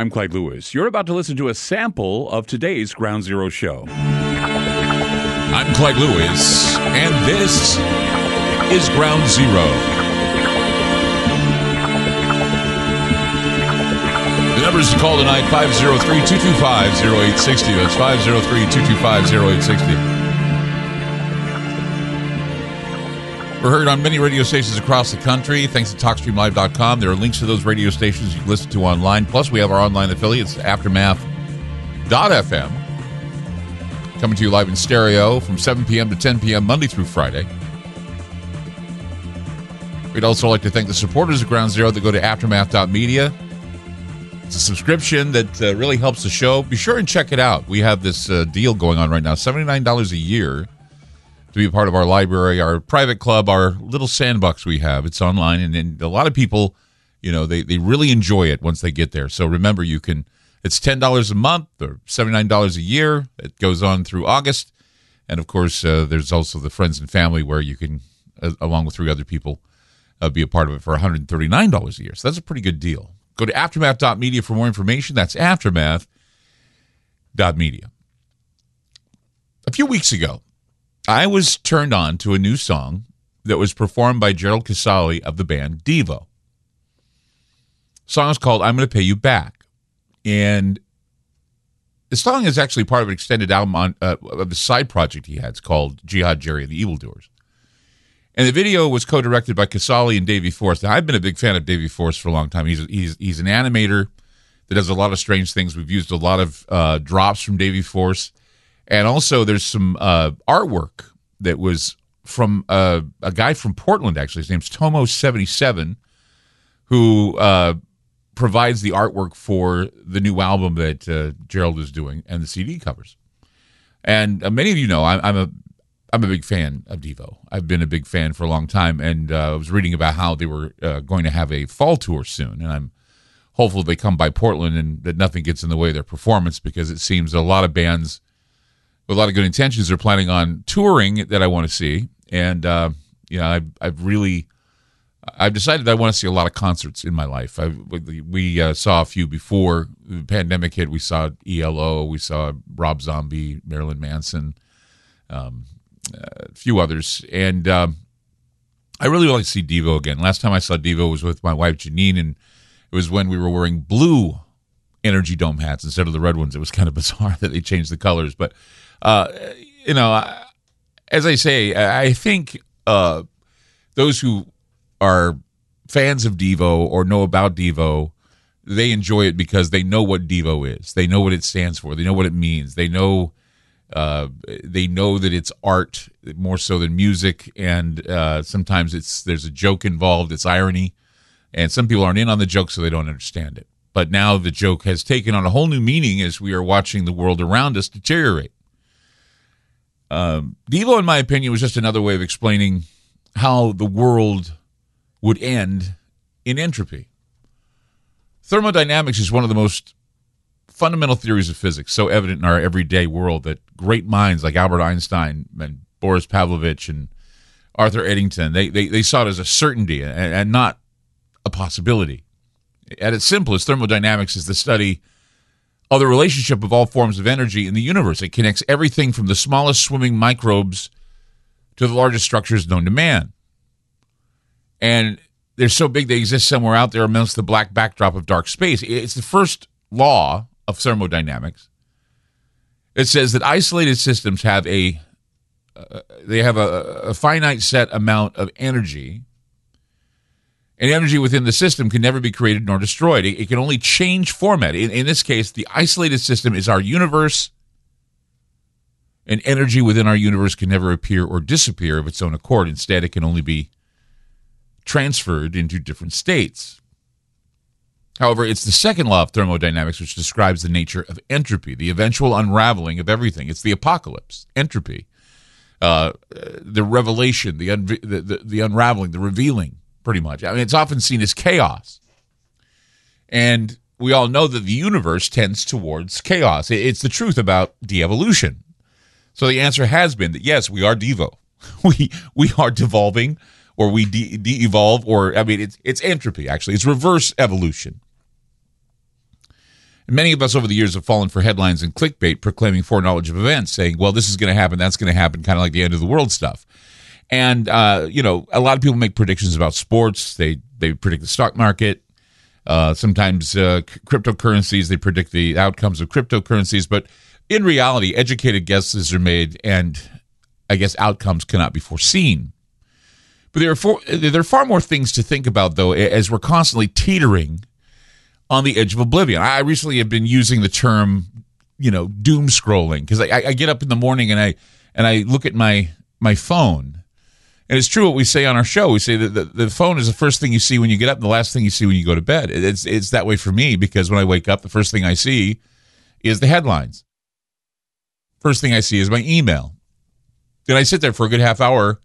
I'm Clyde Lewis. You're about to listen to a sample of today's Ground Zero show. I'm Clyde Lewis, and this is Ground Zero. The numbers to call tonight 503 225 0860. That's 503 225 0860. We're heard on many radio stations across the country. Thanks to TalkStreamLive.com. There are links to those radio stations you can listen to online. Plus, we have our online affiliates, Aftermath.fm, coming to you live in stereo from 7 p.m. to 10 p.m. Monday through Friday. We'd also like to thank the supporters of Ground Zero that go to Aftermath.media. It's a subscription that uh, really helps the show. Be sure and check it out. We have this uh, deal going on right now $79 a year to be a part of our library, our private club, our little sandbox we have. It's online, and, and a lot of people, you know, they, they really enjoy it once they get there. So remember, you can, it's $10 a month or $79 a year. It goes on through August. And of course, uh, there's also the friends and family where you can, uh, along with three other people, uh, be a part of it for $139 a year. So that's a pretty good deal. Go to aftermath.media for more information. That's aftermath.media. A few weeks ago, I was turned on to a new song that was performed by Gerald Casale of the band Devo. The song is called I'm Going to Pay You Back. And the song is actually part of an extended album on, uh, of a side project he had. It's called Jihad Jerry and the Evildoers. And the video was co-directed by Casale and Davey Force. Now, I've been a big fan of Davey Force for a long time. He's he's he's an animator that does a lot of strange things. We've used a lot of uh, drops from Davey Force. And also, there's some uh, artwork that was from uh, a guy from Portland, actually. His name's Tomo77, who uh, provides the artwork for the new album that uh, Gerald is doing and the CD covers. And uh, many of you know I'm, I'm, a I'm a big fan of Devo. I've been a big fan for a long time, and uh, I was reading about how they were going to have a fall tour soon, and I'm hopeful they come by Portland and that nothing gets in the way of their performance because it seems a lot of bands with a lot of good intentions are planning on touring that I want to see, and uh, you know, I've, I've really. I've decided I want to see a lot of concerts in my life. I, we uh, saw a few before the pandemic hit. We saw ELO, we saw Rob Zombie, Marilyn Manson, um, a few others, and um, I really like to see Devo again. Last time I saw Devo was with my wife Janine, and it was when we were wearing blue Energy Dome hats instead of the red ones. It was kind of bizarre that they changed the colors, but uh, you know, as I say, I think uh, those who are fans of Devo or know about Devo, they enjoy it because they know what Devo is. They know what it stands for. They know what it means. They know uh, they know that it's art more so than music, and uh, sometimes it's there's a joke involved. It's irony, and some people aren't in on the joke, so they don't understand it. But now the joke has taken on a whole new meaning as we are watching the world around us deteriorate. Um, Devo, in my opinion, was just another way of explaining how the world would end in entropy. Thermodynamics is one of the most fundamental theories of physics, so evident in our everyday world that great minds like Albert Einstein and Boris Pavlovich and Arthur Eddington, they, they, they saw it as a certainty and, and not a possibility. At its simplest, thermodynamics is the study of the relationship of all forms of energy in the universe. It connects everything from the smallest swimming microbes to the largest structures known to man. And they're so big they exist somewhere out there amongst the black backdrop of dark space. It's the first law of thermodynamics. It says that isolated systems have a uh, they have a, a finite set amount of energy and energy within the system can never be created nor destroyed. It, it can only change format. In, in this case, the isolated system is our universe, and energy within our universe can never appear or disappear of its own accord. Instead, it can only be transferred into different states. However, it's the second law of thermodynamics which describes the nature of entropy, the eventual unraveling of everything. It's the apocalypse, entropy, uh, the revelation, the, un- the, the, the unraveling, the revealing pretty much. I mean, it's often seen as chaos. And we all know that the universe tends towards chaos. It's the truth about de evolution. So the answer has been that yes, we are Devo. We we are devolving or we de evolve or I mean it's it's entropy actually. It's reverse evolution. Many of us over the years have fallen for headlines and clickbait proclaiming foreknowledge of events, saying, well, this is going to happen, that's going to happen, kind of like the end of the world stuff. And, uh, you know, a lot of people make predictions about sports. They, they predict the stock market. Uh, sometimes uh, cryptocurrencies, they predict the outcomes of cryptocurrencies. But in reality, educated guesses are made, and I guess outcomes cannot be foreseen. But there are, for, there are far more things to think about, though, as we're constantly teetering on the edge of oblivion. I recently have been using the term, you know, doom scrolling because I, I get up in the morning and I and I look at my my phone, and it's true what we say on our show. We say that the, the phone is the first thing you see when you get up, and the last thing you see when you go to bed. It's it's that way for me because when I wake up, the first thing I see is the headlines. First thing I see is my email. Then I sit there for a good half hour at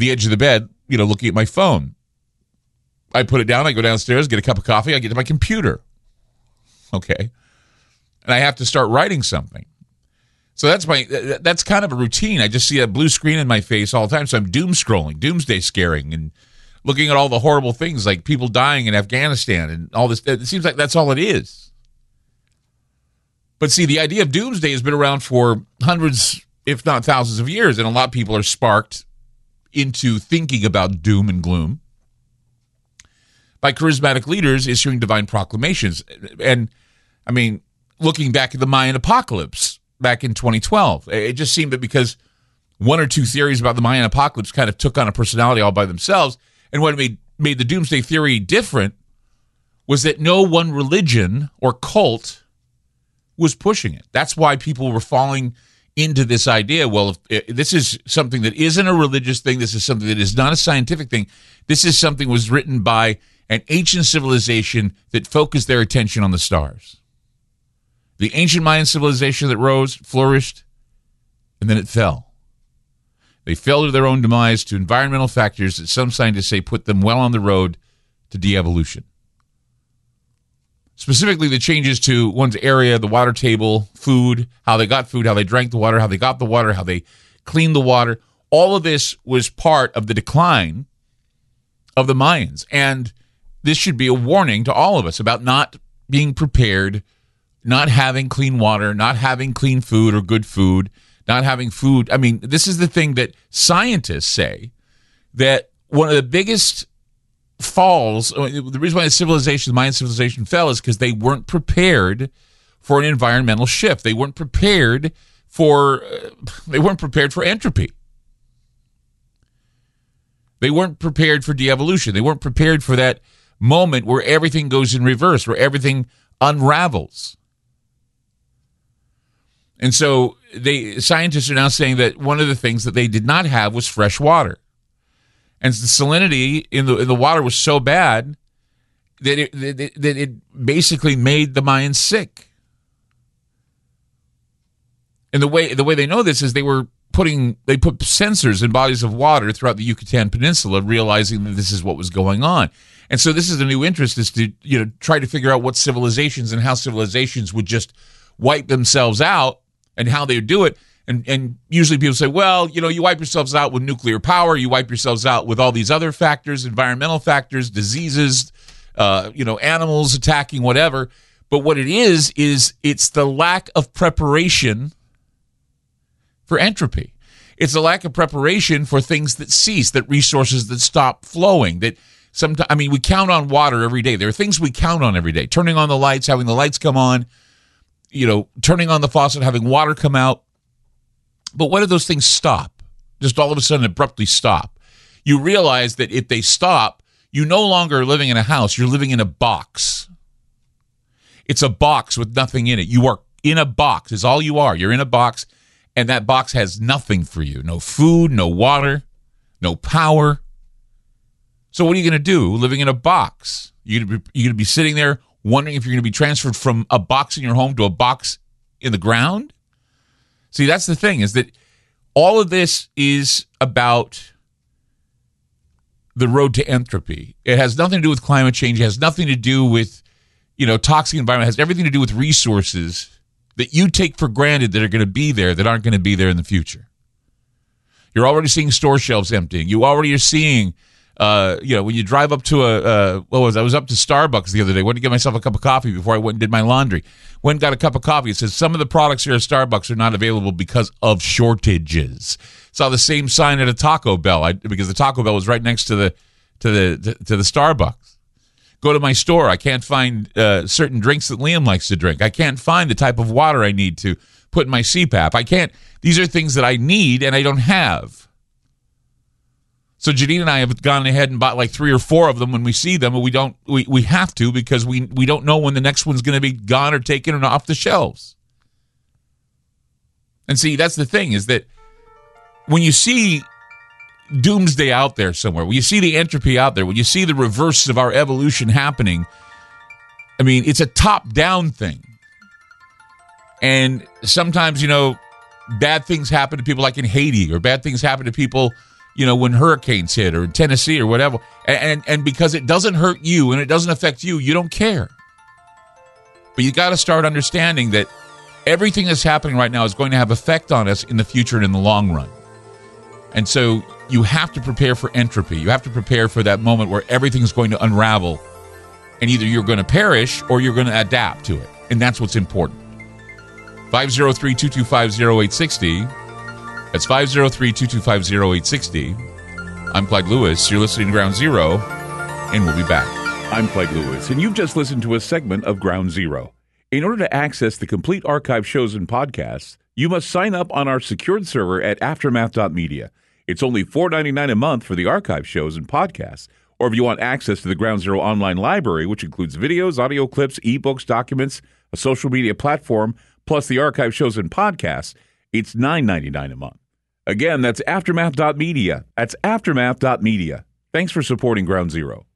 the edge of the bed, you know, looking at my phone. I put it down, I go downstairs, get a cup of coffee, I get to my computer. Okay. And I have to start writing something. So that's my that's kind of a routine. I just see a blue screen in my face all the time. So I'm doom scrolling, doomsday scaring and looking at all the horrible things like people dying in Afghanistan and all this. It seems like that's all it is. But see, the idea of doomsday has been around for hundreds, if not thousands of years, and a lot of people are sparked into thinking about doom and gloom by charismatic leaders issuing divine proclamations. And I mean, looking back at the Mayan apocalypse back in 2012, it just seemed that because one or two theories about the Mayan apocalypse kind of took on a personality all by themselves, and what made made the doomsday theory different was that no one religion or cult was pushing it. That's why people were falling into this idea. Well, if, if this is something that isn't a religious thing, this is something that is not a scientific thing. This is something was written by an ancient civilization that focused their attention on the stars. The ancient Mayan civilization that rose, flourished, and then it fell. They fell to their own demise to environmental factors that some scientists say put them well on the road to de evolution specifically the changes to one's area, the water table, food, how they got food, how they drank the water, how they got the water, how they cleaned the water. All of this was part of the decline of the Mayans. And this should be a warning to all of us about not being prepared, not having clean water, not having clean food or good food, not having food. I mean, this is the thing that scientists say that one of the biggest falls. The reason why the civilization, the Mayan civilization, fell is because they weren't prepared for an environmental shift. They weren't prepared for uh, they weren't prepared for entropy. They weren't prepared for de-evolution. They weren't prepared for that moment where everything goes in reverse, where everything unravels. And so they scientists are now saying that one of the things that they did not have was fresh water and the salinity in the in the water was so bad that it that, it basically made the Mayans sick. And the way the way they know this is they were putting they put sensors in bodies of water throughout the Yucatan Peninsula, realizing that this is what was going on. And so this is a new interest is to you know try to figure out what civilizations and how civilizations would just wipe themselves out and how they do it. And, and usually people say, well, you know, you wipe yourselves out with nuclear power, you wipe yourselves out with all these other factors, environmental factors, diseases, uh, you know, animals attacking, whatever. But what it is, is it's the lack of preparation for entropy. It's a lack of preparation for things that cease, that resources that stop flowing, that sometimes, I mean, we count on water every day. There are things we count on every day. Turning on the lights, having the lights come on, you know, turning on the faucet, having water come out. But what if those things stop? Just all of a sudden abruptly stop. You realize that if they stop, you no longer are living in a house, you're living in a box. It's a box with nothing in it. You are in a box, is all you are. You're in a box, and that box has nothing for you no food, no water, no power. So, what are you going to do living in a box? You're going to be sitting there wondering if you're going to be transferred from a box in your home to a box in the ground? See, that's the thing is that all of this is about the road to entropy. It has nothing to do with climate change. It has nothing to do with, you know, toxic environment. It has everything to do with resources that you take for granted that are going to be there that aren't going to be there in the future. You're already seeing store shelves emptying. You already are seeing Uh, you know, when you drive up to a, uh, what was I was up to Starbucks the other day. Went to get myself a cup of coffee before I went and did my laundry. Went and got a cup of coffee. It says some of the products here at Starbucks are not available because of shortages. Saw the same sign at a Taco Bell I, because the Taco Bell was right next to the to the to, to the Starbucks. Go to my store. I can't find uh, certain drinks that Liam likes to drink. I can't find the type of water I need to put in my CPAP. I can't. These are things that I need and I don't have. So Janine and I have gone ahead and bought like three or four of them when we see them, and we don't we, we have to because we we don't know when the next one's going to be gone or taken or off the shelves. And see, that's the thing is that when you see doomsday out there somewhere, when you see the entropy out there, when you see the reverse of our evolution happening, I mean, it's a top down thing. And sometimes, you know, bad things happen to people like in Haiti or bad things happen to people you know, when hurricanes hit or Tennessee or whatever. And, and, because it doesn't hurt you and it doesn't affect you, you don't care. But you got to start understanding that everything that's happening right now is going to have effect on us in the future and in the long run. And so you have to prepare for entropy. You have to prepare for that moment where everything's going to unravel and either you're going to perish or you're going to adapt to it. And that's what's important. 503 225 0860 that's 503 225 0860. I'm Clyde Lewis. You're listening to Ground Zero, and we'll be back. I'm Clyde Lewis, and you've just listened to a segment of Ground Zero. In order to access the complete archive shows and podcasts, you must sign up on our secured server at aftermath.media. It's only $4.99 a month for the archive shows and podcasts. Or if you want access to the Ground Zero online library, which includes videos, audio clips, ebooks, documents, a social media platform, plus the archive shows and podcasts, it's $9.99 a month. Again, that's aftermath.media. That's aftermath.media. Thanks for supporting Ground Zero.